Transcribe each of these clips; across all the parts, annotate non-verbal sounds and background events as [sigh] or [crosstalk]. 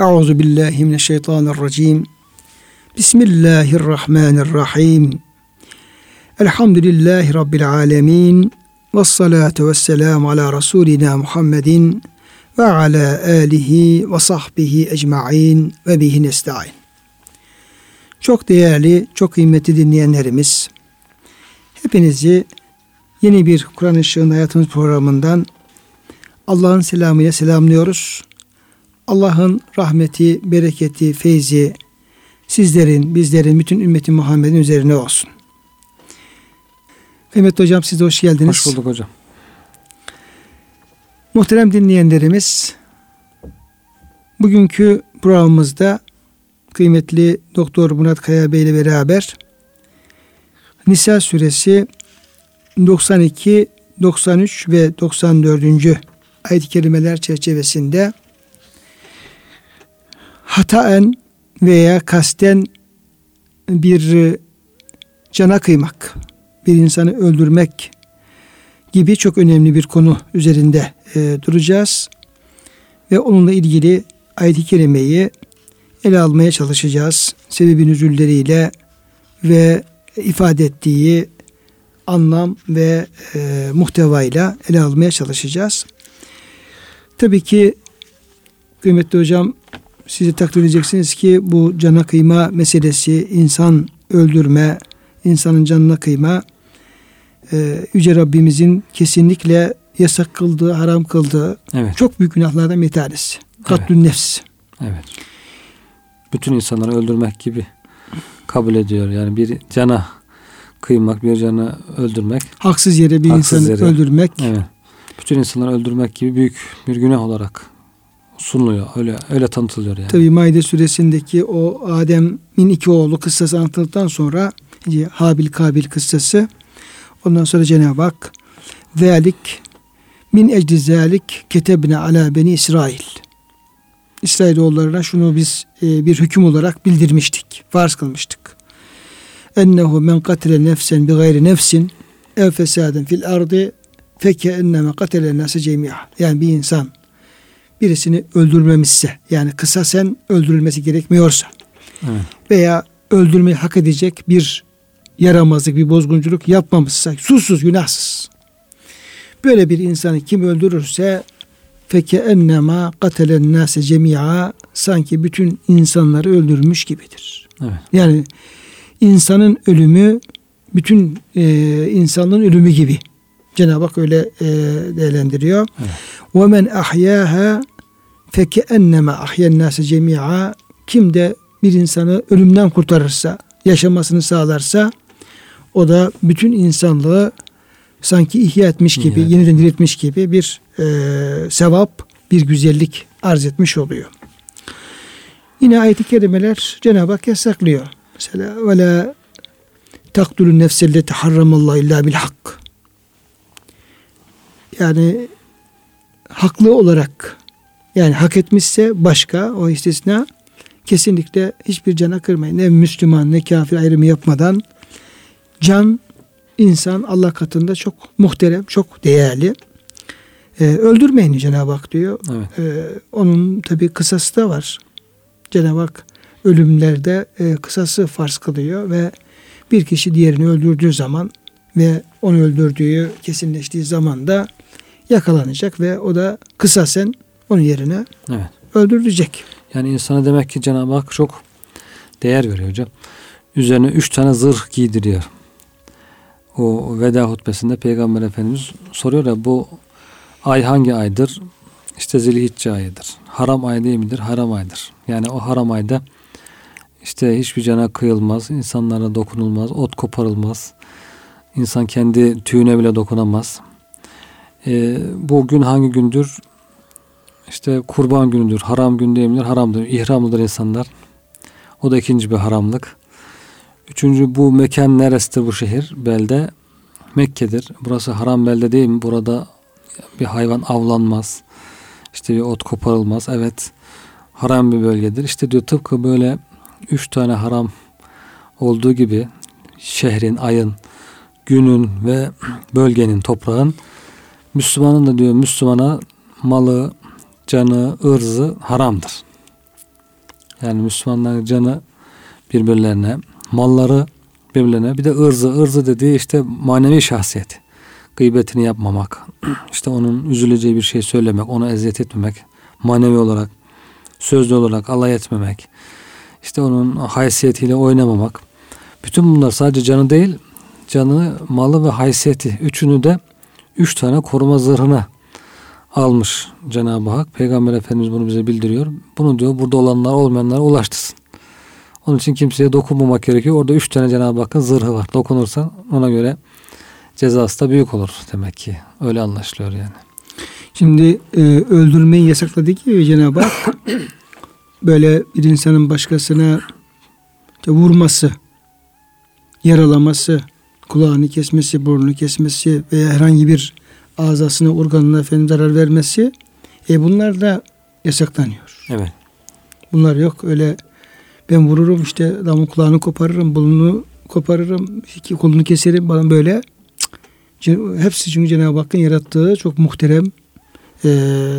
Euzu billahi mineşşeytanirracim. Bismillahirrahmanirrahim. Elhamdülillahi rabbil alamin. Ves salatu vesselam ala rasulina Muhammedin ve ala alihi ve sahbihi ecmaîn ve bihi nestaîn. Çok değerli, çok kıymetli dinleyenlerimiz, hepinizi yeni bir Kur'an Işığında Hayatımız programından Allah'ın selamıyla selamlıyoruz. Allah'ın rahmeti, bereketi, feyzi sizlerin, bizlerin, bütün ümmeti Muhammed'in üzerine olsun. Kıymetli hocam siz de hoş geldiniz. Hoş bulduk hocam. Muhterem dinleyenlerimiz, bugünkü programımızda kıymetli Doktor Murat Kaya Bey ile beraber Nisa suresi 92, 93 ve 94. ayet-i kerimeler çerçevesinde hataen veya kasten bir cana kıymak, bir insanı öldürmek gibi çok önemli bir konu üzerinde e, duracağız. Ve onunla ilgili ayet-i kerimeyi ele almaya çalışacağız. Sebebi nüzulleriyle ve ifade ettiği anlam ve e, muhtevayla ele almaya çalışacağız. Tabii ki kıymetli hocam sizi takdir edeceksiniz ki bu cana kıyma meselesi, insan öldürme, insanın canına kıyma e, Yüce Rabbimizin kesinlikle yasak kıldığı, haram kıldığı evet. çok büyük günahlardan bir tanesi. Katlün evet. nefs. Evet. Bütün insanları öldürmek gibi kabul ediyor. Yani bir cana kıymak, bir canı öldürmek. Haksız yere bir haksız insanı yere, öldürmek. Evet. Bütün insanları öldürmek gibi büyük bir günah olarak sunuluyor. Öyle öyle tanıtılıyor yani. Tabii Maide suresindeki o Adem'in iki oğlu kıssası anlatıldıktan sonra Habil Kabil kıssası ondan sonra Cenab-ı Hak Zalik min ecdi zalik ketebne ala beni İsrail. İsrailoğullarına şunu biz e, bir hüküm olarak bildirmiştik. Farz kılmıştık. Ennehu men katile nefsen bi gayri nefsin ev fesaden fil ardı feke enneme katile nase cemi'a. Yani bir insan birisini öldürmemişse yani kısa sen öldürülmesi gerekmiyorsa evet. veya öldürmeyi hak edecek bir yaramazlık, bir bozgunculuk yapmamışsa, susuz, günahsız. Böyle bir insanı kim öldürürse feke ennema katelen nase cemia sanki bütün insanları öldürmüş gibidir. Evet. Yani insanın ölümü bütün e, insanlığın ölümü gibi. Cenab-ı Hak öyle e, değerlendiriyor. Ve men ahyaha feke enneme ahyen nase cemia kim de bir insanı ölümden kurtarırsa, yaşamasını sağlarsa o da bütün insanlığı sanki ihya etmiş gibi, evet. yeniden diriltmiş gibi bir e, sevap, bir güzellik arz etmiş oluyor. Yine ayet-i kerimeler Cenab-ı Hak yasaklıyor. Mesela ve la taktulun nefselleti harramallahu illa bil hak. Yani haklı olarak yani hak etmişse başka o istisna kesinlikle hiçbir cana kırmayın. Ne Müslüman ne kafir ayrımı yapmadan can insan Allah katında çok muhterem, çok değerli. Ee, öldürmeyin Cenab-ı Hak diyor. Evet. Ee, onun tabi kısası da var. Cenab-ı Hak ölümlerde e, kısası farz kılıyor ve bir kişi diğerini öldürdüğü zaman ve onu öldürdüğü kesinleştiği zaman da yakalanacak ve o da kısasen onun yerine evet. öldürülecek. Yani insana demek ki Cenab-ı Hak çok değer veriyor hocam. Üzerine üç tane zırh giydiriyor o veda hutbesinde Peygamber Efendimiz soruyor ya bu ay hangi aydır? İşte zilhicce ayıdır. Haram ay değil midir? Haram aydır. Yani o haram ayda işte hiçbir cana kıyılmaz, insanlara dokunulmaz, ot koparılmaz. İnsan kendi tüyüne bile dokunamaz. Ee, bu gün hangi gündür? İşte kurban günüdür. Haram gün değil midir? Haramdır. İhramlıdır insanlar. O da ikinci bir haramlık. Üçüncü bu mekan neresidir bu şehir? Belde. Mekke'dir. Burası haram belde değil mi? Burada bir hayvan avlanmaz. İşte bir ot koparılmaz. Evet haram bir bölgedir. İşte diyor tıpkı böyle üç tane haram olduğu gibi şehrin, ayın, günün ve bölgenin, toprağın Müslümanın da diyor Müslümana malı, canı, ırzı haramdır. Yani Müslümanların canı birbirlerine, malları birbirlerine bir de ırzı. ırzı dediği işte manevi şahsiyet. Gıybetini yapmamak, [clears throat] işte onun üzüleceği bir şey söylemek, ona eziyet etmemek, manevi olarak, sözlü olarak alay etmemek, işte onun haysiyetiyle oynamamak. Bütün bunlar sadece canı değil, canı, malı ve haysiyeti. Üçünü de üç tane koruma zırhına almış Cenab-ı Hak. Peygamber Efendimiz bunu bize bildiriyor. Bunu diyor burada olanlar olmayanlara ulaştırsın. Onun için kimseye dokunmamak gerekiyor. Orada üç tane Cenab-ı Hakk'ın zırhı var. Dokunursa ona göre cezası da büyük olur demek ki. Öyle anlaşılıyor yani. Şimdi e, öldürmeyi yasakladı ki Cenab-ı Hak [coughs] böyle bir insanın başkasına işte vurması, yaralaması, kulağını kesmesi, burnunu kesmesi veya herhangi bir azasına, organına efendim zarar vermesi e bunlar da yasaklanıyor. Evet. Bunlar yok öyle ben vururum işte adamın kulağını koparırım, burnunu koparırım, iki kolunu keserim falan böyle. Hepsi çünkü Cenab-ı Hakk'ın yarattığı çok muhterem e,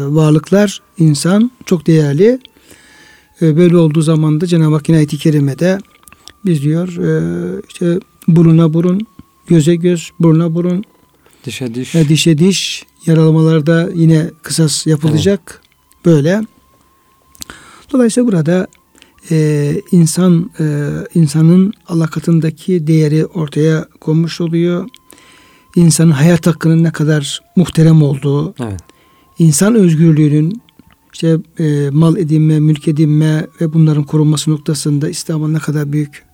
varlıklar, insan çok değerli. E, böyle olduğu zaman da Cenab-ı Hak ayet-i kerimede biz diyor e, işte buruna burun, göze göz, buruna burun, dişe diş, e, dişe diş, yaralamalarda yine kısas yapılacak. Evet. Böyle. Dolayısıyla burada e, insan e, insanın Allah katındaki değeri ortaya konmuş oluyor. İnsanın hayat hakkının ne kadar muhterem olduğu, evet. insan özgürlüğünün işte e, mal edinme, mülk edinme ve bunların korunması noktasında İslam'ın ne kadar büyük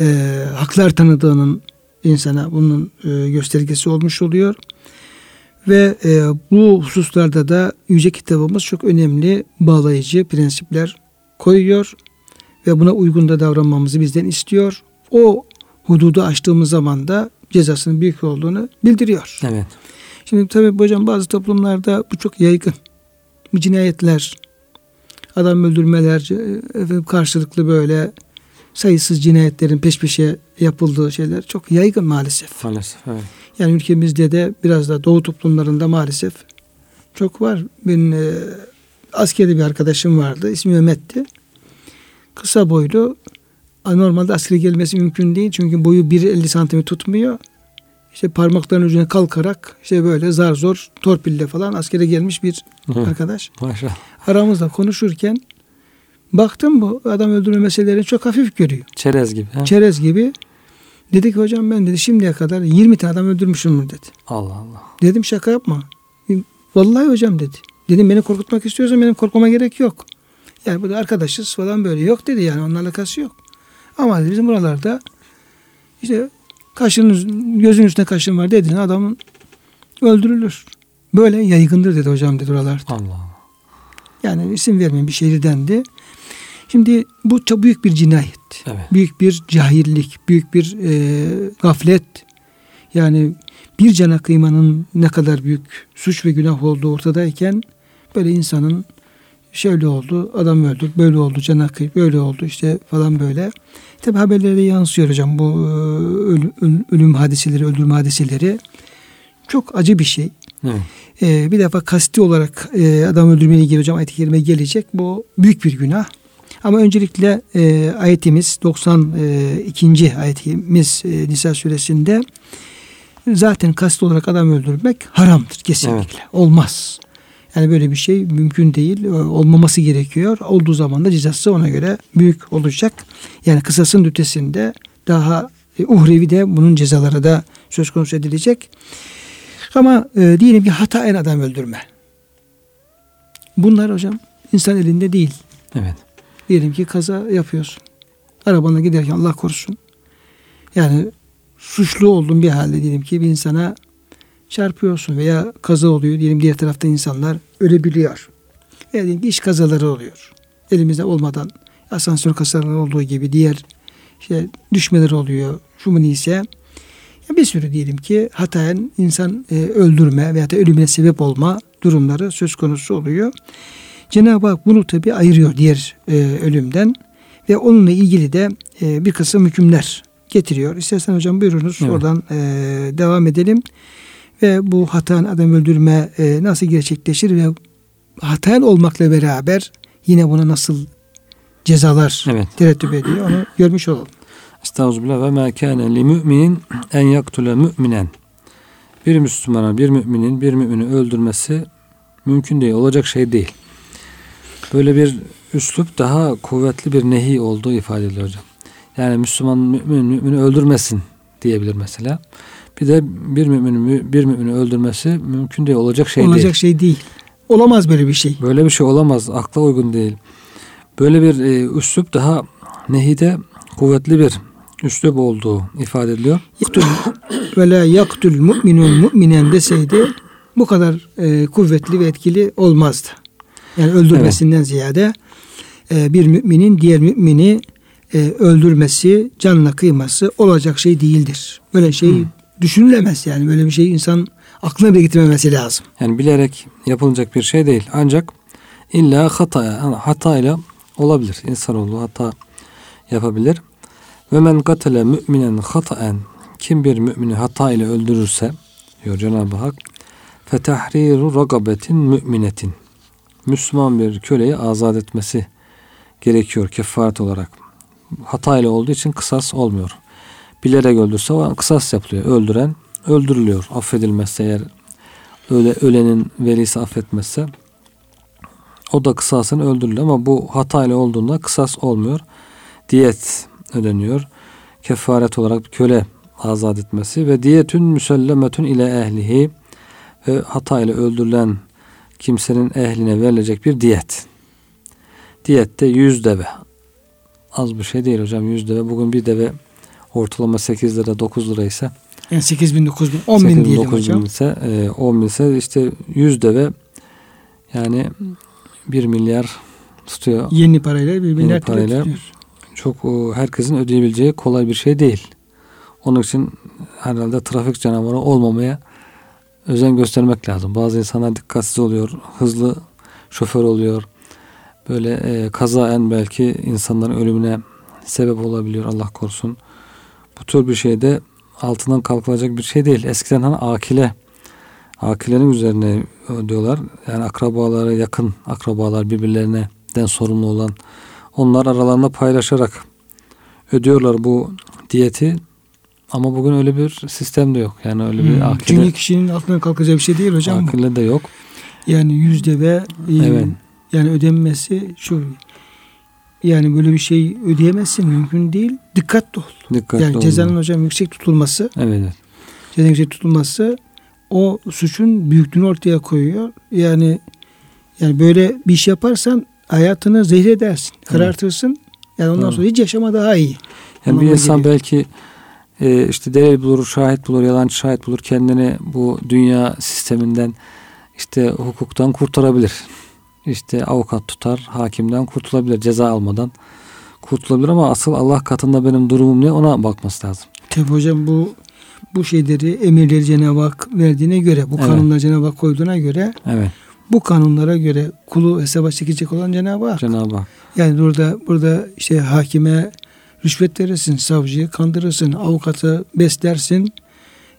e, haklar tanıdığının insana bunun e, göstergesi olmuş oluyor. Ve e, bu hususlarda da Yüce Kitabımız çok önemli bağlayıcı prensipler koyuyor ve buna uygun da davranmamızı bizden istiyor. O hududu aştığımız zaman da cezasının büyük olduğunu bildiriyor. Evet. Şimdi tabii hocam bazı toplumlarda bu çok yaygın. Bu cinayetler, adam öldürmeler, efendim karşılıklı böyle sayısız cinayetlerin peş peşe yapıldığı şeyler çok yaygın maalesef. Maalesef evet. Yani ülkemizde de biraz da doğu toplumlarında maalesef çok var. Benim e, askeri bir arkadaşım vardı. İsmi Mehmet'ti. Kısa boylu. Normalde askere gelmesi mümkün değil. Çünkü boyu 1.50 santimi tutmuyor. İşte parmaklarının ucuna kalkarak işte böyle zar zor torpille falan askere gelmiş bir Hı. arkadaş. Maşallah. Aramızda konuşurken baktım bu adam öldürme meselelerini çok hafif görüyor. Çerez gibi. He? Çerez gibi. Dedi ki hocam ben dedi şimdiye kadar 20 tane adam öldürmüşüm dedi. Allah Allah. Dedim şaka yapma. Vallahi hocam dedi. Dedim beni korkutmak istiyorsan benim korkmama gerek yok. Yani bu da arkadaşız falan böyle yok dedi yani onun alakası yok. Ama dedi, bizim buralarda işte kaşınız gözün üstüne kaşın var dedin adamın öldürülür. Böyle yaygındır dedi hocam dedi oralarda. Allah Allah. Yani isim vermeyin bir şehirdendi. Şimdi bu çok büyük bir cinayet. Evet. Büyük bir cahillik, büyük bir e, gaflet. Yani bir cana kıymanın ne kadar büyük suç ve günah olduğu ortadayken böyle insanın şöyle oldu, adam öldü, böyle oldu, cana kıy, böyle oldu işte falan böyle. Tabi haberlerde yansıyor hocam bu e, ölüm, ölüm hadiseleri, öldürme hadiseleri. Çok acı bir şey. Evet. Ee, bir defa kasti olarak e, adam öldürmeyle ilgili hocam ayet-i kerime gelecek. Bu büyük bir günah. Ama öncelikle e, ayetimiz 92. E, ayetimiz e, Nisa suresinde zaten kast olarak adam öldürmek haramdır kesinlikle. Evet. Olmaz. Yani böyle bir şey mümkün değil. Olmaması gerekiyor. Olduğu zaman da cezası ona göre büyük olacak. Yani kısasın ötesinde daha e, uhrevi de bunun cezaları da söz konusu edilecek. Ama e, diyelim ki hataen adam öldürme. Bunlar hocam insan elinde değil. Evet. Diyelim ki kaza yapıyorsun. Arabana giderken Allah korusun. Yani suçlu olduğun bir halde diyelim ki bir insana çarpıyorsun veya kaza oluyor. Diyelim diğer tarafta insanlar ölebiliyor. Veya diyelim ki iş kazaları oluyor. Elimizde olmadan asansör kazaları olduğu gibi diğer işte düşmeler oluyor. Şu neyse. Bir sürü diyelim ki hataen insan e, öldürme veya da ölümüne sebep olma durumları söz konusu oluyor. Cenab-ı Hak bunu tabi ayırıyor diğer e, ölümden ve onunla ilgili de e, bir kısım hükümler getiriyor. İstersen hocam buyurunuz evet. oradan e, devam edelim. Ve bu hatan adam öldürme e, nasıl gerçekleşir ve hatan olmakla beraber yine buna nasıl cezalar Evet. terettüp ediyor. Onu görmüş olalım. Estağfirullah ve ma kana li müminin en yaktule müminen. Bir Müslümana, bir müminin bir mümini öldürmesi mümkün değil, olacak şey değil. Böyle bir üslup daha kuvvetli bir nehi olduğu ifade ediliyor hocam. Yani Müslüman mümin mümini öldürmesin diyebilir mesela. Bir de bir müminin bir mümini öldürmesi mümkün değil, olacak şey olacak değil. şey değil. Olamaz böyle bir şey. Böyle bir şey olamaz, akla uygun değil. Böyle bir e, üslup daha nehide kuvvetli bir üslup olduğu ifade ediliyor. Ve la yaktul mu'minun mu'minen deseydi bu kadar e, kuvvetli ve etkili olmazdı. Yani öldürmesinden ziyade e, bir müminin diğer mümini e, öldürmesi, canla kıyması olacak şey değildir. Böyle şey Hı. düşünülemez yani. Böyle bir şey insan aklına bile getirmemesi lazım. Yani bilerek yapılacak bir şey değil. Ancak illa hata, yani hatayla olabilir. İnsanoğlu hata yapabilir. Ve men katale müminen hataen kim bir mümini hata ile öldürürse diyor Cenab-ı Hak fetahriru ragabetin müminetin Müslüman bir köleyi azat etmesi gerekiyor kefaret olarak. Hata ile olduğu için kısas olmuyor. Bilerek öldürse o kısas yapılıyor. Öldüren öldürülüyor. Affedilmezse eğer öyle ölenin velisi affetmezse o da kısasını öldürülüyor ama bu hata ile olduğunda kısas olmuyor. Diyet ödeniyor. Kefaret olarak köle azat etmesi ve diyetün müsellemetün ile ehlihi ve hata ile öldürülen kimsenin ehline verilecek bir diyet. Diyette 100 deve. Az bir şey değil hocam 100 deve. Bugün bir deve ortalama 8 lira 9 lira ise Yani 8 bin, 9 bin, 10 bin 8 diyelim 9 hocam. bin ise e, 10 bin ise işte 100 deve yani 1 milyar tutuyor. Yeni parayla bir milyar TL parayla tutuyor. Çok o, herkesin ödeyebileceği kolay bir şey değil. Onun için herhalde trafik canavarı olmamaya özen göstermek lazım. Bazı insanlar dikkatsiz oluyor, hızlı şoför oluyor. Böyle e, kazaen belki insanların ölümüne sebep olabiliyor Allah korusun. Bu tür bir şeyde altından kalkılacak bir şey değil. Eskiden hani akile akilerin üzerine diyorlar. Yani akrabaları yakın akrabalar birbirlerine den sorumlu olan onlar aralarında paylaşarak ödüyorlar bu diyeti. Ama bugün öyle bir sistem de yok. Yani öyle bir Hmm, akile, Çünkü kişinin aklına kalkacağı bir şey değil hocam akile de yok. Yani yüzde ve e, Evet. yani ödenmesi şu yani böyle bir şey ödeyemezsin mümkün değil. Dikkatli ol. Dikkatli yani cezanın hocam yüksek tutulması, Evet, evet. cezanın yüksek tutulması o suçun büyüklüğünü ortaya koyuyor. Yani yani böyle bir iş yaparsan hayatını zehir edersin, karartırsın. Yani ondan Doğru. sonra hiç yaşama daha iyi. Yani bir Anlamına insan geliyor. belki e, işte delil bulur, şahit bulur, yalancı şahit bulur. Kendini bu dünya sisteminden işte hukuktan kurtarabilir. İşte avukat tutar, hakimden kurtulabilir, ceza almadan kurtulabilir ama asıl Allah katında benim durumum ne ona bakması lazım. Tabi hocam bu bu şeyleri emirleri Cenab-ı Hak verdiğine göre, bu Evet. kanunları Cenab-ı Hak koyduğuna göre Evet, bu kanunlara göre kulu hesaba çekecek olan Cenab-ı Hak. Cenab-ı Hak. Yani burada burada işte hakime rüşvet verirsin, savcıyı kandırırsın, avukatı beslersin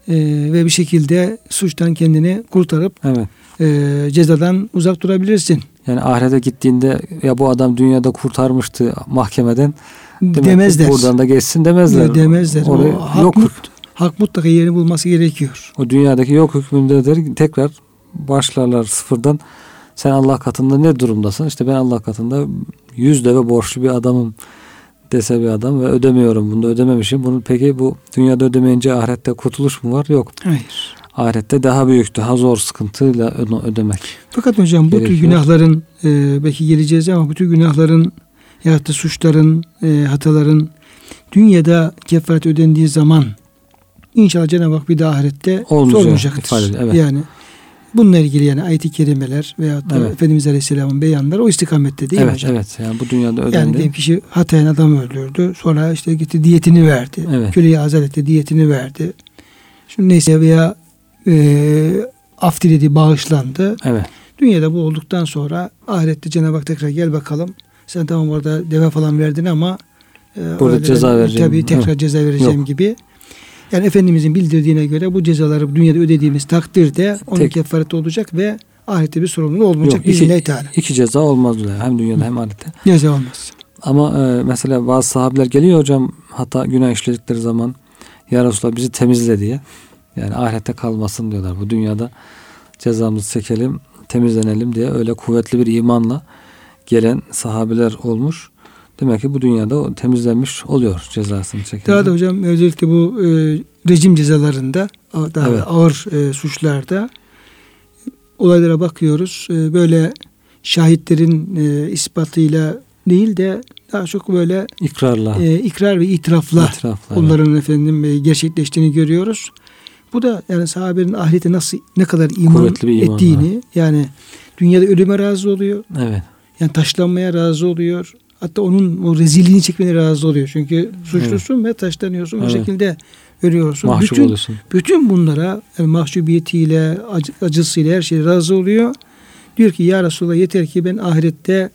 e, ve bir şekilde suçtan kendini kurtarıp Evet. e, cezadan uzak durabilirsin. Yani ahirete gittiğinde ya bu adam dünyada kurtarmıştı mahkemeden. demek demezler. Buradan da geçsin demezler. Demezler. Orayı O hak, yok mut, hak mutlaka yerini bulması gerekiyor. O dünyadaki yok hükmündedir. Tekrar başlarlar sıfırdan. Sen Allah katında ne durumdasın? İşte ben Allah katında yüz deve borçlu bir adamım dese bir adam ve ödemiyorum. Bunu da ödememişim. Bunu peki bu dünyada ödemeyince ahirette kurtuluş mu var? Yok. Hayır. Ahirette daha büyük, daha zor sıkıntıyla öde- ödemek. Fakat hocam bu tür Gerekiyor. günahların e, belki geleceğiz ama bu tür günahların ya da suçların, e, hataların dünyada kefaret ödendiği zaman inşallah Cenab-ı Hak bir de ahirette Olmayacak, sormayacaktır. ifade ediyor, evet. Yani bununla ilgili yani ayet-i kerimeler da Evet. Efendimiz Aleyhisselam'ın beyanları o istikamette değil mi evet, hocam? evet. Yani bu dünyada Yani ödendi. diyelim kişi hatayen adam öldürdü. Sonra işte gitti diyetini verdi. Evet. Köleyi azat etti diyetini verdi. Şimdi neyse veya e, af diledi bağışlandı. Evet. Dünyada bu olduktan sonra ahirette Cenab-ı Hak tekrar gel bakalım. Sen tamam orada deve falan verdin ama e, Burada ceza vereceğim. Tabii tekrar Evet. ceza vereceğim Yok. gibi. Yani Efendimizin bildirdiğine göre bu cezaları dünyada ödediğimiz takdirde onun Tek- kefareti olacak ve ahirette bir sorumluluğu olmayacak. Yok, iki, Teala. iki ceza olmaz. Hem dünyada hem ahirette. Ceza olmaz. Ama e, mesela bazı sahabeler geliyor hocam hata günah işledikleri zaman ya Resulallah bizi temizle diye. Yani ahirette kalmasın diyorlar. Bu dünyada cezamızı çekelim, temizlenelim diye öyle kuvvetli bir imanla gelen sahabeler olmuş. Demek ki bu dünyada temizlenmiş oluyor cezasını çekerek. Daha da hocam özellikle bu e, rejim cezalarında daha Evet. ağır e, suçlarda olaylara bakıyoruz. E, böyle şahitlerin e, ispatıyla değil de daha çok böyle İkrarla, e, ikrar ve itirafla itirafla. evet. onların efendim e, gerçekleştiğini görüyoruz. Bu da yani sahabenin ahirete nasıl ne kadar iman Kuvvetli iman ettiğini yani dünyada ölüme razı oluyor. Evet. Yani taşlanmaya razı oluyor. Hatta onun o rezilliğini çekmene razı oluyor. Çünkü suçlusun ve taşlanıyorsun. Bu Evet. şekilde ölüyorsun. Mahcup bütün, oluyorsun. bütün bunlara yani mahcubiyetiyle, acı, acısıyla her şeye razı oluyor. Diyor ki ya Resulallah yeter ki ben ahirette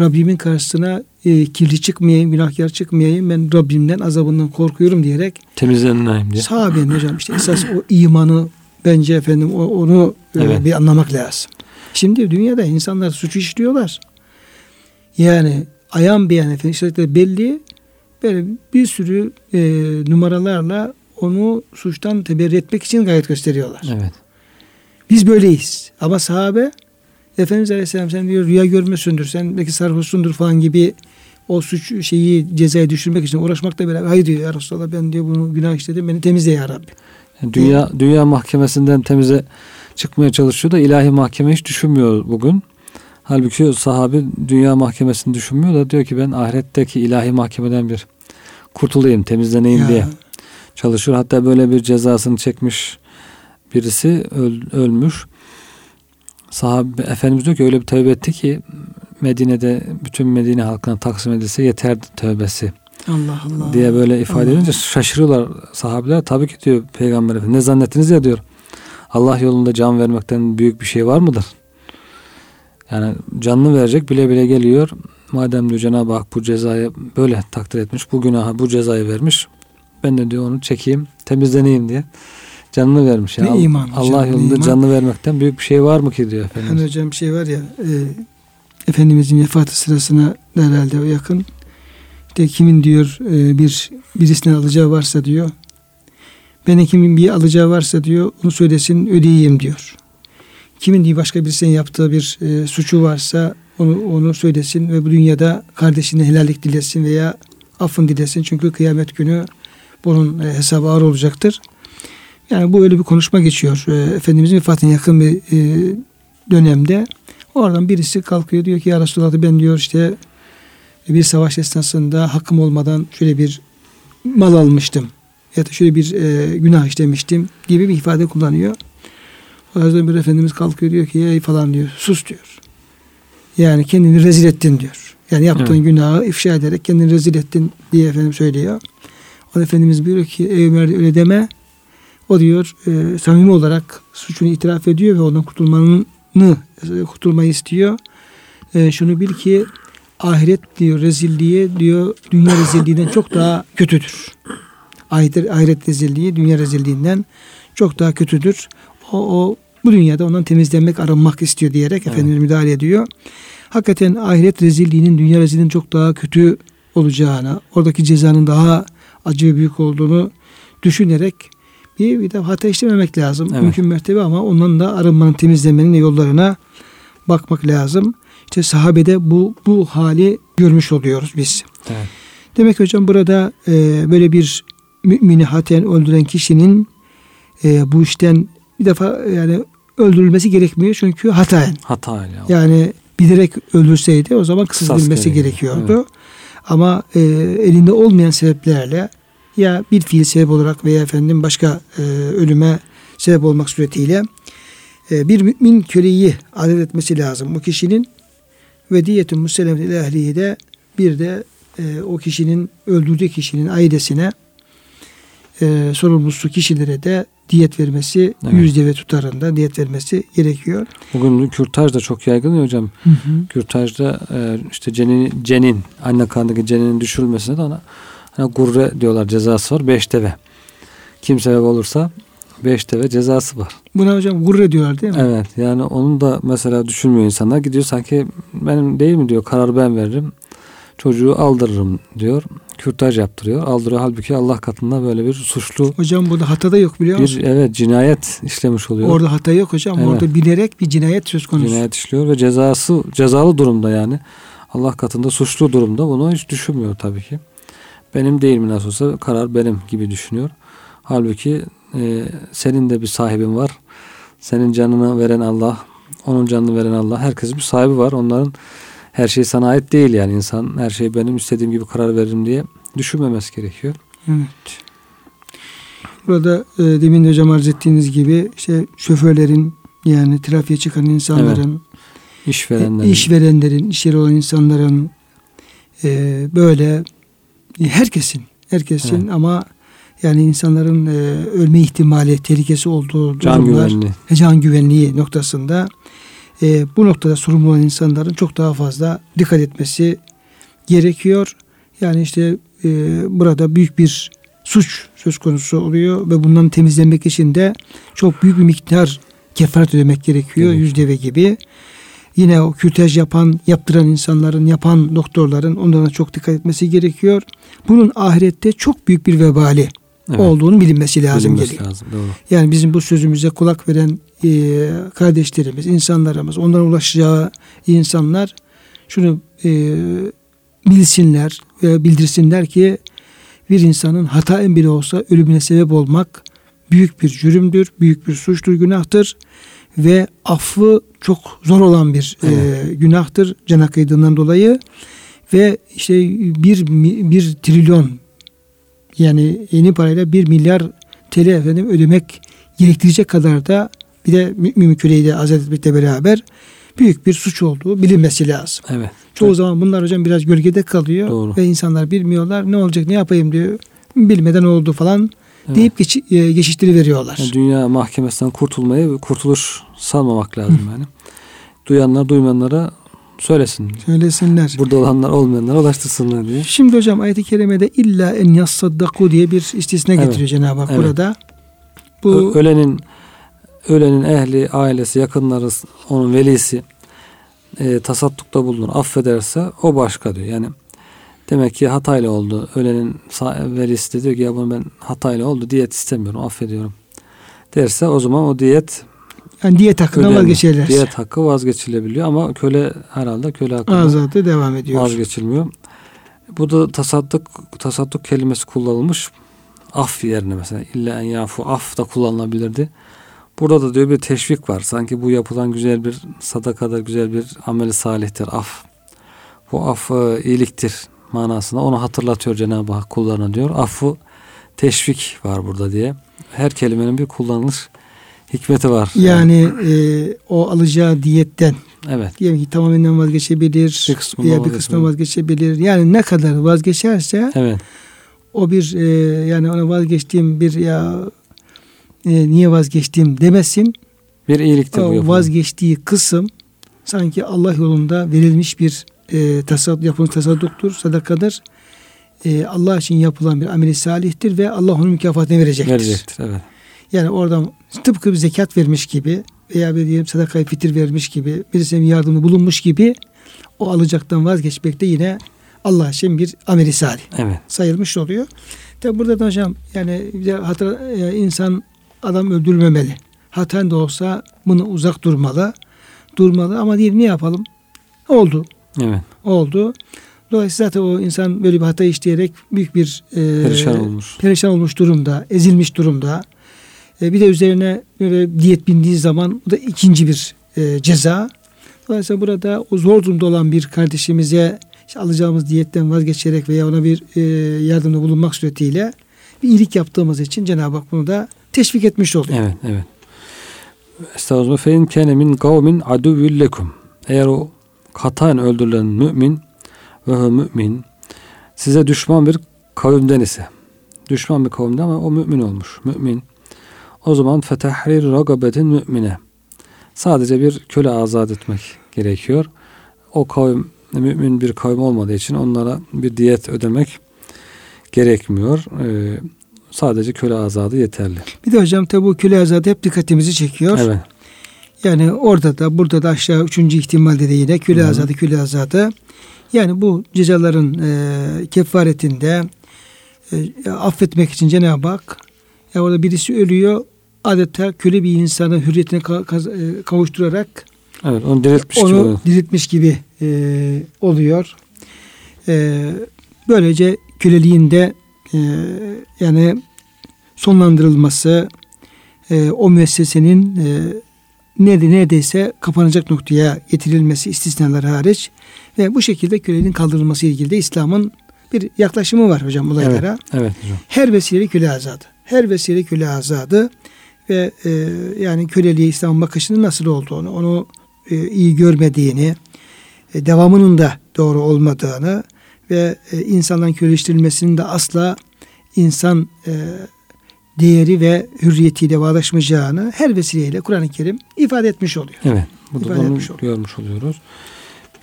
Rabbimin karşısına e, kirli çıkmayayım, günahkar çıkmayayım. Ben Rabbimden azabından korkuyorum diyerek Temizleneyim diye. sahabenin hocam işte esas o imanı bence efendim o- onu e, Evet. bir anlamak lazım. Şimdi dünyada insanlar suç işliyorlar. Yani ayan beyan efendim işaretleri belli. Böyle bir sürü e, numaralarla onu suçtan teberri etmek için gayret gösteriyorlar. Evet. Biz böyleyiz. Ama sahabe Efendimiz Aleyhisselam sen diyor rüya görmüyorsundur. Sen belki sarhoşsundur falan gibi o suç şeyi cezaya düşürmek için uğraşmakla beraber hayır diyor ya Resulallah ben diyor bunu günah işledim beni temizle ya Rabbi. Yani dünya dünya mahkemesinden temize çıkmaya çalışıyor da ilahi mahkeme hiç düşünmüyor bugün. Halbuki o sahabi dünya mahkemesini düşünmüyor da diyor ki ben ahiretteki ilahi mahkemeden bir kurtulayım, temizleneyim Ya, diye çalışıyor. Hatta böyle bir cezasını çekmiş birisi öl- ölmüş. Sahabe Efendimiz diyor ki öyle bir tövbe etti ki Medine'de bütün Medine halkına taksim edilse yeterdi tövbesi Allah Allah. diye böyle ifade Allah. edince şaşırıyorlar sahabeler. Tabii ki diyor Peygamber Efendimiz ne zannettiniz ya diyor. Allah yolunda can vermekten büyük bir şey var mıdır? Yani canını verecek bile bile geliyor. Madem diyor Cenab-ı Hak bu cezayı böyle takdir etmiş, bu günaha bu cezayı vermiş. Ben de diyor onu çekeyim, temizleneyim diye canını vermiş. Ne Yani iman hocam, Allah ne yolunda iman. canını vermekten büyük bir şey var mı ki diyor Efendimiz. hocam şey var ya e, Efendimizin vefatı sırasına herhalde o yakın. De kimin diyor e, bir birisinden alacağı varsa diyor. Ben kimin bir alacağı varsa diyor onu söylesin ödeyeyim diyor. Kimin diye başka birisinin yaptığı bir e, suçu varsa onu onu söylesin ve bu dünyada kardeşine helallik dilesin veya affın dilesin. Çünkü kıyamet günü bunun e, hesabı ağır olacaktır. Yani bu öyle bir konuşma geçiyor. E, Efendimizin vefatına yakın bir e, dönemde oradan birisi kalkıyor diyor ki ya Resulallah ben diyor işte bir savaş esnasında hakkım olmadan şöyle bir mal almıştım ya da şöyle bir e, günah işlemiştim gibi bir ifade kullanıyor. Yüzden bir Efendimiz kalkıyor diyor ki ey falan diyor sus diyor. Yani kendini rezil ettin diyor. Yani yaptığın Evet. günahı ifşa ederek kendini rezil ettin diye Efendim söylüyor. O Efendimiz buyuruyor ki ey Ömer öyle deme. O diyor e, samimi olarak suçunu itiraf ediyor ve ondan kurtulmanı e, kurtulmayı istiyor. E, şunu bil ki ahiret diyor rezilliği diyor dünya rezilliğinden çok daha kötüdür. Ahiret, ahiret rezilliği dünya rezilliğinden çok daha kötüdür. O, o bu dünyada ondan temizlenmek aranmak istiyor diyerek Evet. Efendimiz müdahale ediyor. Hakikaten ahiret rezilliğinin dünya rezilliğinin çok daha kötü olacağını, oradaki cezanın daha acı ve büyük olduğunu düşünerek bir, bir de hata işlememek lazım. Evet. Mümkün mertebe ama ondan da arınmanın temizlemenin yollarına bakmak lazım. İşte sahabede bu bu hali görmüş oluyoruz biz. Evet. Demek ki hocam burada e, böyle bir mümini haten öldüren kişinin e, bu işten bir defa yani öldürülmesi gerekmiyor çünkü hataen. Hata ya. Yani bilerek öldürseydi o zaman kısas edilmesi gerekiyor. gerekiyordu. Ama e, elinde olmayan sebeplerle ya bir fiil sebep olarak veya efendim başka e, ölüme sebep olmak suretiyle e, bir mümin köleyi adet etmesi lazım. Bu kişinin ve diyetun musellemet ile ehlihi de bir de e, o kişinin öldürdüğü kişinin ailesine e, sorumlusu kişilere de diyet vermesi Evet. yüzde ve tutarında diyet vermesi gerekiyor. Bugün kürtaj da çok yaygın ya hocam. Hı hı. Kürtajda e, işte cenin, cenin anne karnındaki ceninin düşürülmesine de ona hani gurre diyorlar cezası var. Beş deve. Kim sebep olursa beş deve cezası var. Buna hocam gurre diyorlar değil mi? Evet yani onun da mesela düşünmüyor insanlar. Gidiyor sanki benim değil mi diyor karar ben veririm. Çocuğu aldırırım diyor. Kürtaj yaptırıyor. Aldırıyor. Halbuki Allah katında böyle bir suçlu Hocam burada hata da yok biliyor musun? bir evet cinayet işlemiş oluyor. Orada hata yok hocam. Evet. Orada bilerek bir cinayet söz konusu. cinayet işliyor ve cezası cezalı durumda yani. Allah katında suçlu durumda bunu hiç düşünmüyor tabii ki. Benim değil mi nasıl olsa karar benim gibi düşünüyor. Halbuki e, senin de bir sahibin var. Senin canını veren Allah, onun canını veren Allah. Herkesin bir sahibi var. Onların her şey sana ait değil yani insan her şey benim istediğim gibi karar veririm diye düşünmemesi gerekiyor. Evet. Burada e, demin de hocam arz ettiğiniz gibi işte şoförlerin yani trafiğe çıkan insanların, İşverenler. e, işverenlerin, iş yeri olan insanların e, böyle e, herkesin, herkesin Evet. ama yani insanların e, ölme ihtimali, tehlikesi olduğu can durumlar, güvenliği. can güvenliği noktasında e, bu noktada sorumlu olan insanların çok daha fazla dikkat etmesi gerekiyor. Yani işte e, burada büyük bir suç söz konusu oluyor ve bundan temizlenmek için de çok büyük bir miktar kefaret ödemek gerekiyor. Evet. Yüz deve gibi. Yine o kürtaj yapan, yaptıran insanların, yapan doktorların onlara çok dikkat etmesi gerekiyor. Bunun ahirette çok büyük bir vebali Evet. olduğunu bilinmesi lazım Bilinmesi lazım. Doğru. Yani bizim bu sözümüze kulak veren e, kardeşlerimiz, insanlarımız, onlara ulaşacağı insanlar şunu e, bilsinler ve bildirsinler ki bir insanın hata en bile olsa ölümüne sebep olmak büyük bir cürümdür, büyük bir suçtur, günahtır ve affı çok zor olan bir e, günahtır can kıydığından dolayı ve işte bir, bir trilyon yani yeni parayla bir milyar TL efendim ödemek gerektirecek kadar da bir de mümin köleyi de azat etmekle beraber büyük bir suç olduğu bilinmesi lazım. Evet. Çoğu zaman bunlar hocam biraz gölgede kalıyor Doğru. ve insanlar bilmiyorlar ne olacak ne yapayım diyor. Bilmeden oldu falan Evet. deyip geç, e, geçiştiriveriyorlar. Yani dünya mahkemesinden kurtulmayı kurtuluş sanmamak lazım yani. Duyanlar duymayanlara söylesin. Söylesinler. Burada olanlar olmayanlara ulaştırsınlar diye. Şimdi hocam ayet-i kerimede illa en yassaddaku diye bir istisna Evet. getiriyor Cenab-ı Hak Evet. burada. Ö- Bu ölenin ölenin ehli, ailesi, yakınları, onun velisi e, tasaddukta bulunur, affederse o başka diyor. Yani demek ki hatayla oldu. Ölenin velisi de diyor ki ya bunu ben hatayla oldu, diyet istemiyorum, affediyorum. Derse o zaman o diyet yani diyet hakkından vazgeçerler. Diyet hakkı vazgeçilebiliyor ama köle herhalde köle hakkı Azatı devam ediyor. vazgeçilmiyor. Bu da tasadduk, tasadduk kelimesi kullanılmış. Af yerine mesela illa en yafu af da kullanılabilirdi. Burada da diyor bir teşvik var. Sanki bu yapılan güzel bir sadakada güzel bir ameli salihtir af. Bu af iyiliktir manasında onu hatırlatıyor Cenab-ı Hak kullarına diyor. Affı teşvik var burada diye. Her kelimenin bir kullanılış hikmeti var. Yani e, o alacağı diyetten evet. diyelim ki tamamıyla vazgeçebilir Bir kısmından veya bir kısmına vazgeçebilir. Yani ne kadar vazgeçerse Evet. o bir e, yani ona vazgeçtiğim bir ya e, niye vazgeçtim demesin. Bir iyiliktir bu yapılan. vazgeçtiği kısım sanki Allah yolunda verilmiş bir e, tasad, yapılmış tasadduktur, sadakadır. E, Allah için yapılan bir ameli salihtir ve Allah onun mükafatını verecektir. Verecektir. Evet. Yani oradan tıpkı bir zekat vermiş gibi veya bir diyelim sadakayı fitir vermiş gibi birisine bir yardımda bulunmuş gibi o alacaktan vazgeçmek de yine Allah için bir ameli salih Evet. sayılmış oluyor. Tabi burada da hocam yani bir de hata, e, insan adam öldürmemeli. Hatan da olsa bunu uzak durmalı. Durmalı ama değil ne yapalım? Oldu. Evet. Oldu. Dolayısıyla zaten o insan böyle bir hata işleyerek büyük bir e, Perişan olmuş. perişan olmuş durumda, ezilmiş durumda. E, bir de üzerine böyle diyet bindiği zaman bu da ikinci bir e, ceza. Dolayısıyla burada o zor durumda olan bir kardeşimize işte alacağımız diyetten vazgeçerek veya ona bir e, yardımda bulunmak suretiyle bir iyilik yaptığımız için Cenab-ı Hak bunu da teşvik etmiş oluyor. Evet, evet. Estağfurullah. Fe in kâne min kavmin aduvvül lekum. Eğer o hataen öldürülen mümin ve mümin size düşman bir kavimden ise düşman bir kavimden ama o mümin olmuş. Mümin. O zaman fetahrir ragabetin mümine. Sadece bir köle azat etmek gerekiyor. O kavim mümin bir kavim olmadığı için onlara bir diyet ödemek gerekmiyor. Ee, sadece köle azadı yeterli. Bir de hocam tabi bu köle azadı hep dikkatimizi çekiyor. Evet. Yani orada da burada da aşağı üçüncü ihtimalde de yine köle Hı hı. azadı köle azadı. Yani bu cezaların e, kefaretinde e, affetmek için Cenab-ı Hak ya orada birisi ölüyor adeta köle bir insanı hürriyetine e, kavuşturarak evet, onu diriltmiş onu gibi, diriltmiş gibi e, oluyor. E, böylece köleliğinde e, yani sonlandırılması e, o müessesenin e, nerede neredeyse kapanacak noktaya getirilmesi istisnalar hariç ve bu şekilde köleliğin kaldırılması ilgili de İslam'ın bir yaklaşımı var hocam olaylara. Evet, evet hocam. Her vesile köle azadı. Her vesile köle azadı ve e, yani köleliğe İslam bakışının nasıl olduğunu, onu e, iyi görmediğini, e, devamının da doğru olmadığını ve e, insanların köleleştirilmesinin de asla insan e, değeri ve hürriyetiyle bağdaşmayacağını her vesileyle Kur'an-ı Kerim ifade etmiş oluyor. Evet. Bu da onu oluyor. görmüş oluyoruz.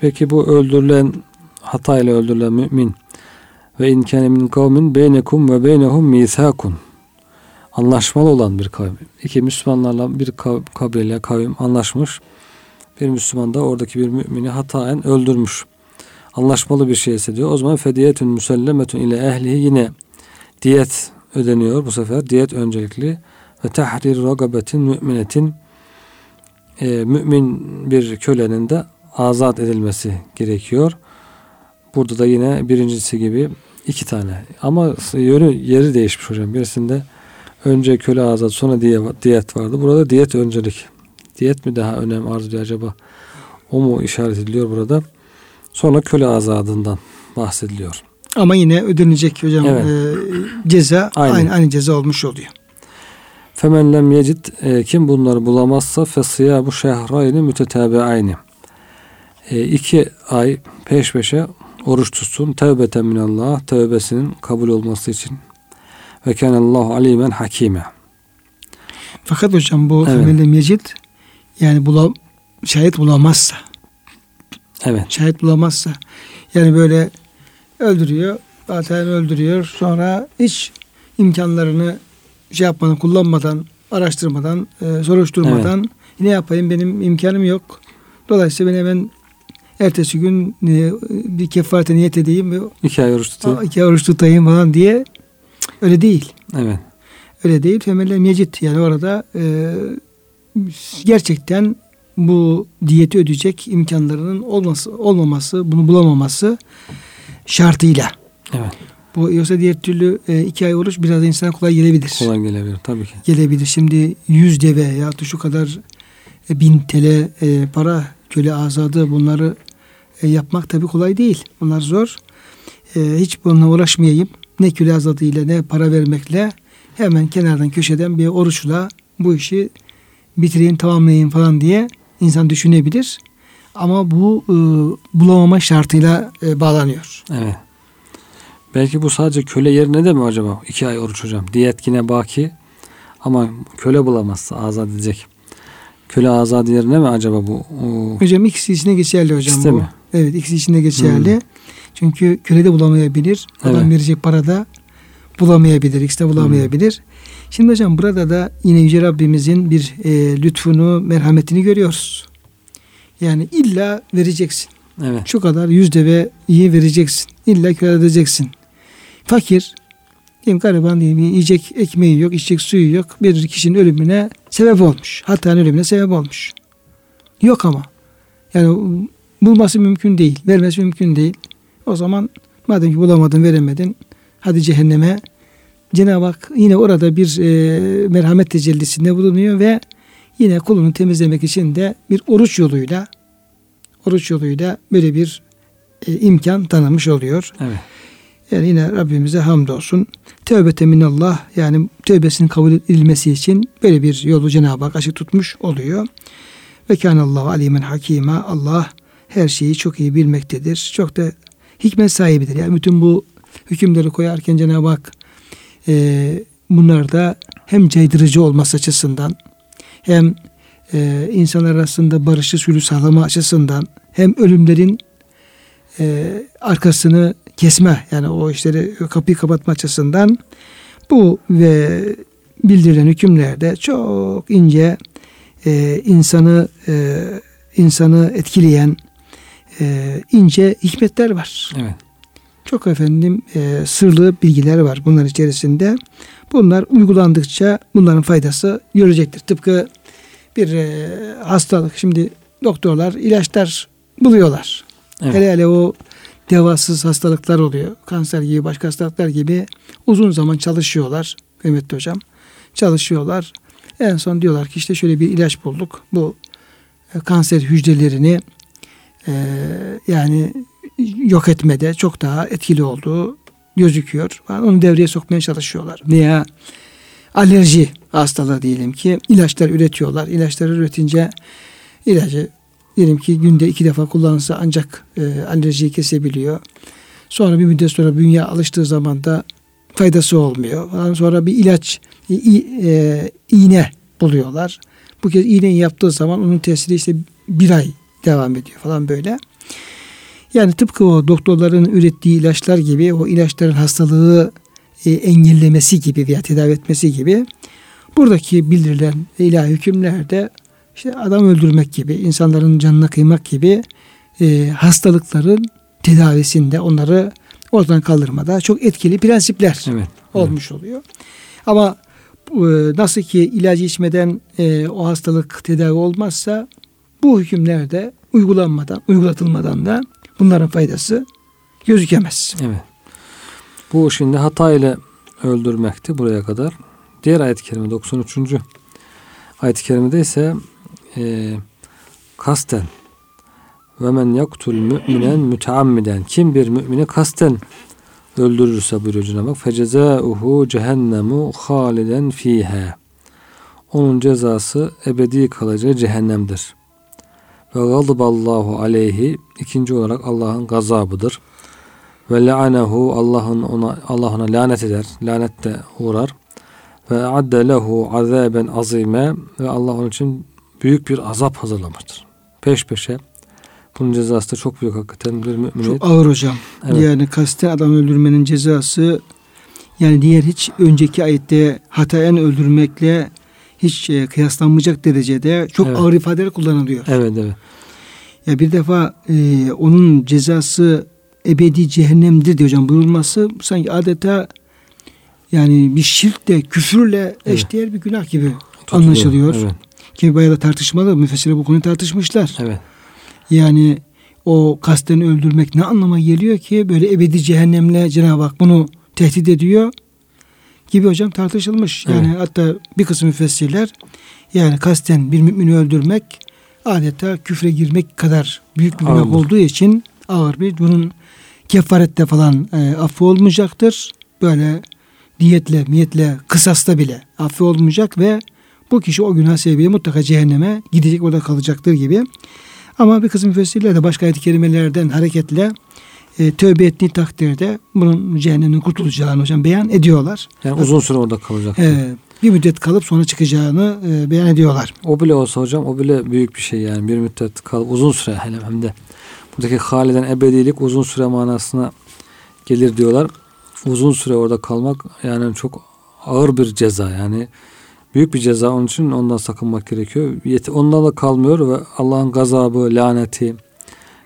Peki bu öldürülen hatayla öldürülen mümin ve in kâne min kavmin beynekum ve beynehum mîthâkun anlaşmalı olan bir kavim. İki Müslümanlarla bir kav- kabile kavim anlaşmış. Bir Müslüman da oradaki bir mümini hataen öldürmüş. Anlaşmalı bir şeyse diyor. O zaman fediyetün müsellemetun ile ehlihi yine diyet ödeniyor bu sefer. Diyet öncelikli ve tahrir ragabetin müminetin e, mümin bir kölenin de azat edilmesi gerekiyor. Burada da yine birincisi gibi iki tane. Ama yönü yeri değişmiş hocam. Birisinde önce köle azat sonra diye- diyet vardı. Burada diyet öncelik. Diyet mi daha önem arz ediyor acaba? O mu işaret ediliyor burada? Sonra köle azadından bahsediliyor. Ama yine ödenecek hocam Evet. e, ceza Aynen. aynı. aynı ceza olmuş oluyor. Femen lem yecid e, kim bunları bulamazsa fesiyabu şehrayni mütetabiayni. E, iki ay peş peşe oruç tutsun. Tevbeten minallah. Tevbesinin kabul olması için. Ve kânallahu alimen hakime. Fakat hocam bu Evet. evet. mecid yani bulam, şahit bulamazsa Evet. şahit bulamazsa yani böyle öldürüyor zaten öldürüyor sonra hiç imkanlarını şey yapmadan kullanmadan araştırmadan e, soruşturmadan ne yapayım benim imkanım yok dolayısıyla ben hemen ertesi gün e, bir kefarete niyet edeyim ve İki ay oruç. "Aa, iki oruç tutayım falan diye öyle değil Evet. öyle değil femelle mecit yani orada e, gerçekten bu diyeti ödeyecek imkanlarının olması olmaması bunu bulamaması şartıyla Evet. bu yoksa diğer türlü e, iki ay oruç biraz insana kolay gelebilir. Kolay gelebilir tabii ki. Gelebilir. Şimdi yüz deve ya da şu kadar e, bin TL e, para köle azadı bunları e, yapmak tabii kolay değil. Bunlar zor. E, hiç bununla uğraşmayayım. Ne köle azadıyla ne para vermekle hemen kenardan köşeden bir oruçla bu işi bitireyim tamamlayayım falan diye insan düşünebilir. Ama bu e, bulamama şartıyla e, bağlanıyor. Evet. Belki bu sadece köle yerine de mi acaba? İki ay oruç hocam. Diyet yine baki. Ama köle bulamazsa azat edecek. Köle azat yerine mi acaba bu? O- Hocam ikisi içine geçerli hocam de bu. mi? Evet ikisi içinde geçerli. Hmm. Çünkü köle de bulamayabilir. Adam Evet. verecek para da bulamayabilir. İkisi de bulamayabilir. Şimdi hocam burada da yine Yüce Rabbimizin bir e, lütfunu, merhametini görüyoruz. Yani illa vereceksin. Evet. Şu kadar yüz deve iyi vereceksin. İlla köle edeceksin. Fakir, diyeyim gariban diyeyim yiyecek ekmeği yok, içecek suyu yok. Bir kişinin ölümüne sebep olmuş. Hatta ölümüne sebep olmuş. Yok ama. Yani bulması mümkün değil. Vermesi mümkün değil. O zaman madem ki bulamadın, veremedin. Hadi cehenneme. Cenab-ı Hak yine orada bir e, merhamet tecellisinde bulunuyor ve yine kulunu temizlemek için de bir oruç yoluyla oruç yoluyla böyle bir e, imkan tanımış oluyor. Evet. Yani yine Rabbimize hamdolsun. Tevbete minallah yani tövbesinin kabul edilmesi için böyle bir yolu Cenab-ı Hak açık tutmuş oluyor. Ve kânallahu alimen hakima. Allah her şeyi çok iyi bilmektedir. Çok da hikmet sahibidir. Yani bütün bu hükümleri koyarken Cenab-ı Hak e, bunlarda hem caydırıcı olması açısından hem e, insanlar arasında barışı sülü sağlama açısından hem ölümlerin e, arkasını kesme yani o işleri kapıyı kapatma açısından bu ve bildirilen hükümlerde çok ince e, insanı e, insanı etkileyen e, ince hikmetler var. Evet. Çok efendim e, sırlı bilgiler var bunlar içerisinde. Bunlar uygulandıkça bunların faydası görecektir. Tıpkı bir e, hastalık. Şimdi doktorlar ilaçlar buluyorlar. Evet. Hele hele o devasız hastalıklar oluyor. Kanser gibi başka hastalıklar gibi uzun zaman çalışıyorlar. Kıymetli hocam. Çalışıyorlar. En son diyorlar ki işte şöyle bir ilaç bulduk. Bu e, kanser hücrelerini e, yani yok etmede çok daha etkili olduğu gözüküyor. Onu devreye sokmaya çalışıyorlar. Veya alerji hastalığı diyelim ki ilaçlar üretiyorlar. İlaçları üretince ilacı diyelim ki günde iki defa kullanılsa ancak e, alerjiyi kesebiliyor. Sonra bir müddet sonra bünye alıştığı zaman da faydası olmuyor. Ondan sonra bir ilaç i, e, iğne buluyorlar. Bu kez iğneyi yaptığı zaman onun tesiri işte bir ay devam ediyor falan böyle. Yani tıpkı o doktorların ürettiği ilaçlar gibi o ilaçların hastalığı e, engellemesi gibi veya tedavi etmesi gibi buradaki bildirilen ilahi hükümlerde işte adam öldürmek gibi, insanların canına kıymak gibi e, hastalıkların tedavisinde onları ortadan kaldırmada çok etkili prensipler Evet. olmuş oluyor. Ama e, nasıl ki ilacı içmeden e, o hastalık tedavi olmazsa bu hükümlerde uygulanmadan, uygulatılmadan da bunların faydası gözükemez. Evet. Bu şimdi hata ile öldürmekti buraya kadar. Diğer ayet-i kerime 93. ayet-i kerimede ise e, kasten ve men yaktul müminen müteammiden kim bir mümini kasten öldürürse buyuruyor Cenab-ı Hak fecezauhu cehennemu haliden fiha onun cezası ebedi kalacağı cehennemdir. Ve gazballahu aleyhi ikinci olarak Allah'ın gazabıdır. Ve la'anehu Allah'ın ona Allah ona lanet eder. Lanette uğrar. Ve adde lehu azaben azime ve Allah onun için büyük bir azap hazırlamıştır. Peş peşe bunun cezası da çok büyük hakikaten bir müminin. Çok ağır hocam. Evet. Yani kasten adam öldürmenin cezası yani diğer hiç önceki ayette hatayen öldürmekle hiç e, kıyaslanmayacak derecede çok Evet. ağır ifadeler kullanılıyor. Evet evet. Ya bir defa e, onun cezası ebedi cehennemdir diyor hocam buyurulması sanki adeta yani bir şirkle, küfürle Evet. eşdeğer bir günah gibi Tutuluyor. anlaşılıyor. Evet. Ki bayağı da tartışmalı. Müfessirler bu konuyu tartışmışlar. Evet. Yani o kasten öldürmek ne anlama geliyor ki böyle ebedi cehennemle Cenab-ı Hak bunu tehdit ediyor gibi hocam tartışılmış. Yani hatta bir kısım müfessirler yani kasten bir mümini öldürmek adeta küfre girmek kadar büyük bir günah olduğu için ağır bir bunun kefarette falan e, affı olmayacaktır. Böyle diyetle, miyetle, kısasta bile affı olmayacak ve bu kişi o günah sebebiyle mutlaka cehenneme gidecek orada kalacaktır gibi. Ama bir kısım müfessirler de başka ayet-i kerimelerden hareketle e, tövbe ettiği takdirde bunun cehennemden kurtulacağını hocam beyan ediyorlar. Yani uzun süre orada kalacak. E, bir müddet kalıp sonra çıkacağını e, beyan ediyorlar. O bile olsa hocam o bile büyük bir şey yani bir müddet kal uzun süre hele hem de buradaki haliden ebedilik uzun süre manasına gelir diyorlar. Uzun süre orada kalmak yani çok ağır bir ceza yani büyük bir ceza onun için ondan sakınmak gerekiyor. Yet- Ondan da kalmıyor ve Allah'ın gazabı, laneti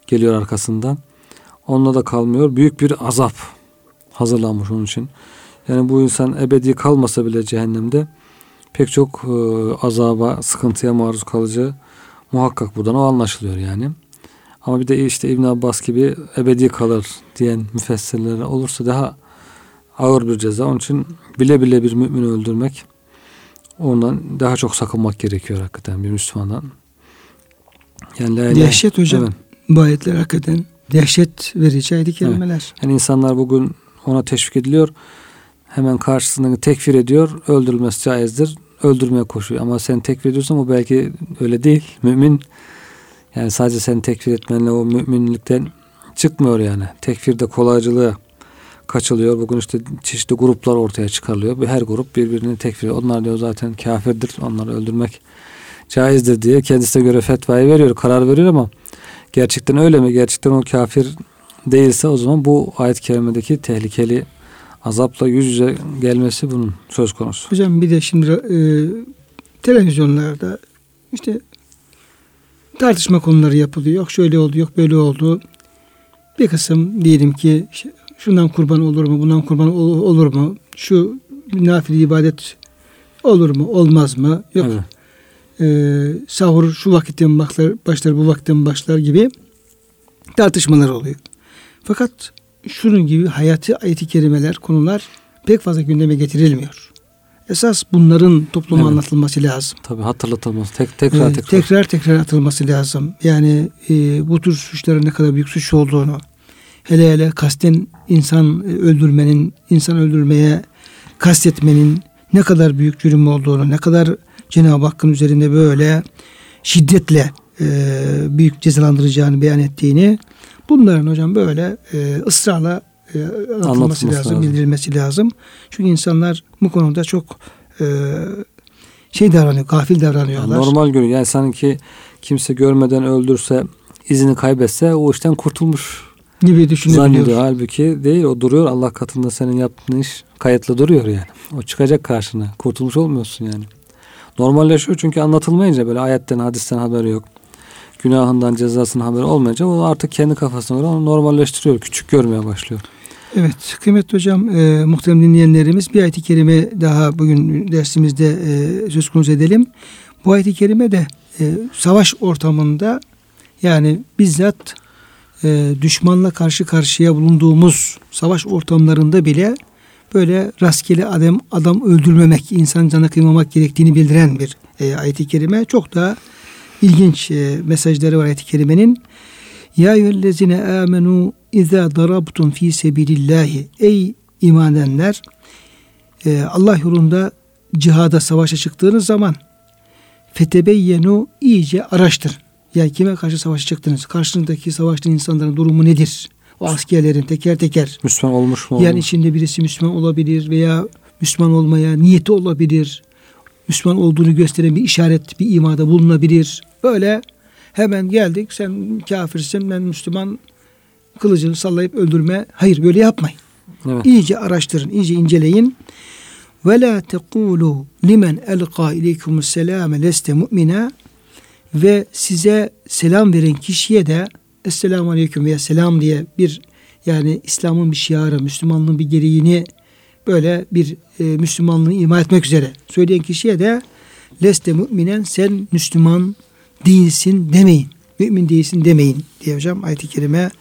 geliyor arkasından. Onunla da kalmıyor. Büyük bir azap hazırlanmış onun için. Yani bu insan ebedi kalmasa bile cehennemde pek çok e, azaba, sıkıntıya maruz kalacağı muhakkak buradan o anlaşılıyor yani. Ama bir de işte İbn Abbas gibi ebedi kalır diyen müfessirler olursa daha ağır bir ceza. Onun için bile bile bir mümini öldürmek ondan daha çok sakınmak gerekiyor hakikaten bir Müslümandan. Yani la Dehşet hocam. Evet. Bu ayetler hakikaten dehşet verici ayet kelimeler. Yani insanlar bugün ona teşvik ediliyor. Hemen karşısındaki tekfir ediyor. Öldürülmesi caizdir. Öldürmeye koşuyor. Ama sen tekfir ediyorsan o belki öyle değil. Mümin yani sadece sen tekfir etmenle o müminlikten çıkmıyor yani. Tekfirde kolaycılığa kaçılıyor. Bugün işte çeşitli gruplar ortaya çıkarılıyor. Her grup birbirini tekfir ediyor. Onlar diyor zaten kafirdir. Onları öldürmek caizdir diye kendisine göre fetvayı veriyor. Karar veriyor ama gerçekten öyle mi? Gerçekten o kafir değilse o zaman bu ayet-i kerimedeki tehlikeli azapla yüz yüze gelmesi bunun söz konusu. Hocam bir de şimdi e, televizyonlarda işte tartışma konuları yapılıyor. Yok şöyle oldu, yok böyle oldu. Bir kısım diyelim ki şundan kurban olur mu, bundan kurban olur mu? Şu nafile ibadet olur mu, olmaz mı? Yok. Evet. Ee, sahur şu vakitten başlar, başlar, bu vakitten başlar gibi tartışmalar oluyor. Fakat şunun gibi hayatı ayeti kerimeler, konular pek fazla gündeme getirilmiyor. Esas bunların topluma evet. anlatılması lazım. Tabii hatırlatılması, tek, tekrar ee, tekrar. Tekrar tekrar atılması lazım. Yani e, bu tür suçların ne kadar büyük suç olduğunu, hele hele kasten insan öldürmenin, insan öldürmeye kastetmenin ne kadar büyük cürüm olduğunu, ne kadar Cenab-ı Hakk'ın üzerinde böyle şiddetle e, büyük cezalandıracağını beyan ettiğini bunların hocam böyle e, ısrarla e, anlatılması lazım, lazım, bildirilmesi lazım. Çünkü insanlar bu konuda çok e, şey davranıyor, gafil davranıyorlar. Yani normal görüyor. Yani sanki kimse görmeden öldürse, izini kaybetse o işten kurtulmuş gibi düşünebiliyor. Halbuki değil o duruyor Allah katında senin yaptığın iş kayıtlı duruyor yani. O çıkacak karşına. Kurtulmuş olmuyorsun yani. Normalleşiyor çünkü anlatılmayınca böyle ayetten hadisten haberi yok. Günahından cezasının haberi olmayınca o artık kendi kafasına göre onu normalleştiriyor. Küçük görmeye başlıyor. Evet kıymetli hocam e, muhterem dinleyenlerimiz bir ayet-i kerime daha bugün dersimizde e, söz konusu edelim. Bu ayet-i kerime de e, savaş ortamında yani bizzat e, düşmanla karşı karşıya bulunduğumuz savaş ortamlarında bile böyle rastgele adam adam öldürmemek, insan canı kıymamak gerektiğini bildiren bir e, ayet-i kerime. Çok da ilginç e, mesajları var ayet-i kerimenin. Ya eyyühellezine amenu izâ darabtum fi sebilillahi. Ey iman edenler e, Allah yolunda cihada savaşa çıktığınız zaman fetebeyyenu iyice araştırın. Yani kime karşı savaşa çıktınız? Karşınızdaki savaştığın insanların durumu nedir? O askerlerin teker teker. Müslüman olmuş mu? Yani içinde birisi Müslüman olabilir veya Müslüman olmaya niyeti olabilir. Müslüman olduğunu gösteren bir işaret, bir imada bulunabilir. Böyle hemen geldik sen kafirsin ben Müslüman kılıcını sallayıp öldürme. Hayır böyle yapmayın. Evet. İyice araştırın, iyice inceleyin. Ve la tekulu limen elqa ileykumus selame leste mu'mina ve size selam veren kişiye de Esselamu Aleyküm veya selam diye bir yani İslam'ın bir şiarı, Müslümanlığın bir gereğini böyle bir e, Müslümanlığı ima etmek üzere söyleyen kişiye de leste müminen sen Müslüman değilsin demeyin. Mümin değilsin demeyin diye hocam ayet-i kerime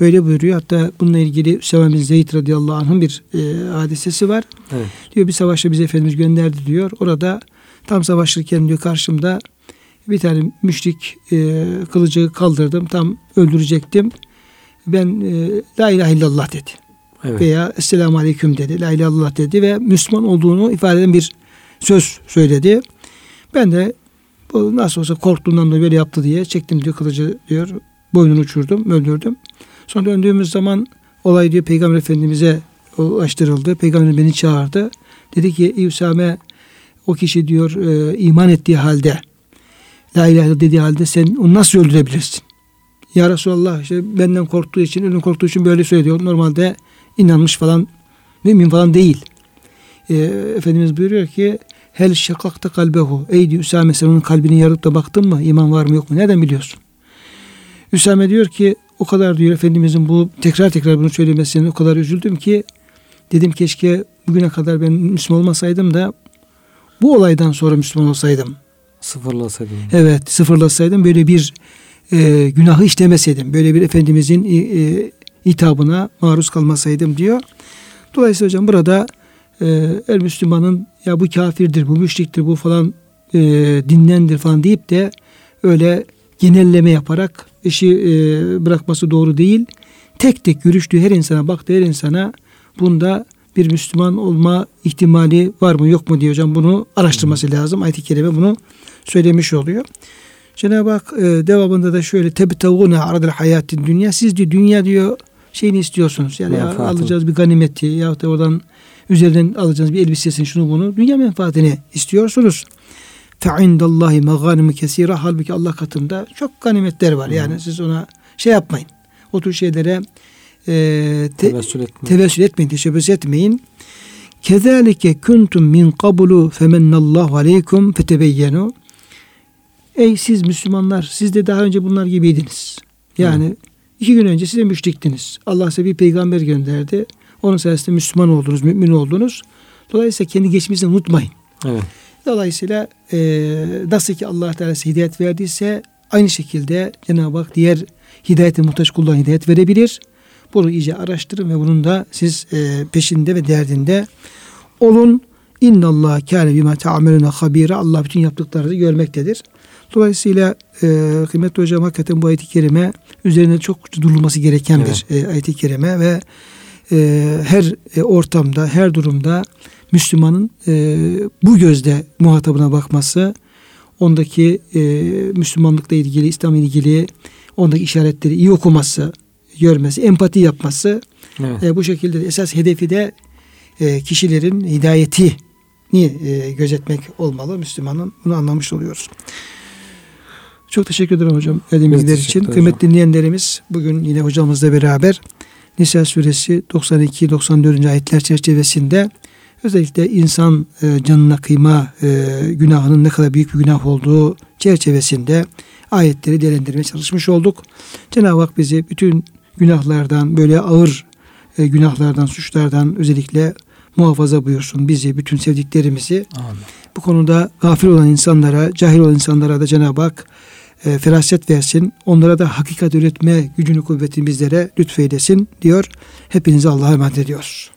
böyle buyuruyor. Hatta bununla ilgili Üsame bin Zeyd radıyallahu anh'ın bir e, hadisesi var. Evet. Diyor bir savaşta bize Efendimiz gönderdi diyor. Orada tam savaşırken diyor karşımda bir tane müşrik e, kılıcı kaldırdım. Tam öldürecektim. Ben e, La ilahe illallah dedi. Evet. Veya Esselamu Aleyküm dedi. La ilahe illallah dedi ve Müslüman olduğunu ifade eden bir söz söyledi. Ben de bu nasıl olsa korktuğundan da böyle yaptı diye çektim diyor kılıcı diyor. Boynunu uçurdum, öldürdüm. Sonra döndüğümüz zaman olay diyor Peygamber Efendimiz'e ulaştırıldı. Peygamber beni çağırdı. Dedi ki Üsame o kişi diyor e, iman ettiği halde La ilahe illallah dediği halde sen onu nasıl öldürebilirsin? Ya Resulallah işte benden korktuğu için, ölüm korktuğu için böyle söylüyor. Normalde inanmış falan, mümin falan değil. Ee, Efendimiz buyuruyor ki Hel şakakta kalbehu. Ey diyor Üsame sen onun kalbini yarıp da baktın mı? İman var mı yok mu? Nereden biliyorsun? Üsame diyor ki o kadar diyor Efendimizin bu tekrar tekrar bunu söylemesine o kadar üzüldüm ki dedim keşke bugüne kadar ben Müslüman olmasaydım da bu olaydan sonra Müslüman olsaydım. Sıfırlasaydım. Evet sıfırlasaydım böyle bir e, günahı işlemeseydim. Böyle bir Efendimizin e, e, hitabına maruz kalmasaydım diyor. Dolayısıyla hocam burada e, el Müslümanın ya bu kafirdir, bu müşriktir, bu falan e, dinlendir falan deyip de öyle genelleme yaparak işi e, bırakması doğru değil. Tek tek görüştüğü her insana, baktığı her insana bunda bir Müslüman olma ihtimali var mı yok mu diye hocam bunu araştırması lazım. Ayet-i Kerime bunu söylemiş oluyor. Cenab-ı Hak e, devamında da şöyle tebtavune aradel hayatin dünya. Siz diyor dünya diyor şeyini istiyorsunuz. Yani Menfaatın. alacağız bir ganimeti ya da oradan üzerinden alacağınız bir elbisesini şunu bunu dünya menfaatini istiyorsunuz. Fe indallahi meganimu kesira. Halbuki Allah katında çok ganimetler var. Yani siz ona şey yapmayın. O tür şeylere e, te, tevessül, etmeyin. tevessül etmeyin, teşebbüs etmeyin. Kezalike kuntum min qablu femennallahu aleykum fetebeyyenu. Ey siz Müslümanlar siz de daha önce bunlar gibiydiniz. Yani evet. iki gün önce size müşriktiniz. Allah size bir peygamber gönderdi. Onun sayesinde Müslüman oldunuz, mümin oldunuz. Dolayısıyla kendi geçmişinizi unutmayın. Evet. Dolayısıyla e, nasıl ki Allah Teala size hidayet verdiyse aynı şekilde Cenab-ı Hak diğer hidayete muhtaç kullarına hidayet verebilir. Bunu iyice araştırın ve bunun da siz e, peşinde ve derdinde olun. İnna Allah kâne bima ta'amelune habira. Allah bütün yaptıklarınızı görmektedir. Dolayısıyla e, kıymetli hocam hakikaten bu ayet-i kerime üzerine çok durulması gereken evet. bir e, ayet-i kerime ve e, her e, ortamda, her durumda Müslümanın e, bu gözde muhatabına bakması, ondaki e, Müslümanlıkla ilgili, İslam'la ilgili ondaki işaretleri iyi okuması, görmesi, empati yapması evet. e, bu şekilde esas hedefi de e, kişilerin hidayeti ni e, gözetmek olmalı Müslümanın. Bunu anlamış oluyoruz. Çok teşekkür ederim hocam verdiğim bilgiler için. Kıymetli dinleyenlerimiz bugün yine hocamızla beraber Nisa suresi 92-94. ayetler çerçevesinde özellikle insan e, canına kıyma e, günahının ne kadar büyük bir günah olduğu çerçevesinde ayetleri değerlendirmeye çalışmış olduk. Cenab-ı Hak bizi bütün günahlardan böyle ağır e, günahlardan, suçlardan özellikle muhafaza buyursun bizi, bütün sevdiklerimizi. Amin. Bu konuda gafil olan insanlara, cahil olan insanlara da Cenab-ı Hak e, feraset versin. Onlara da hakikat üretme gücünü kuvvetini bizlere lütfeylesin diyor. Hepinize Allah'a emanet ediyoruz.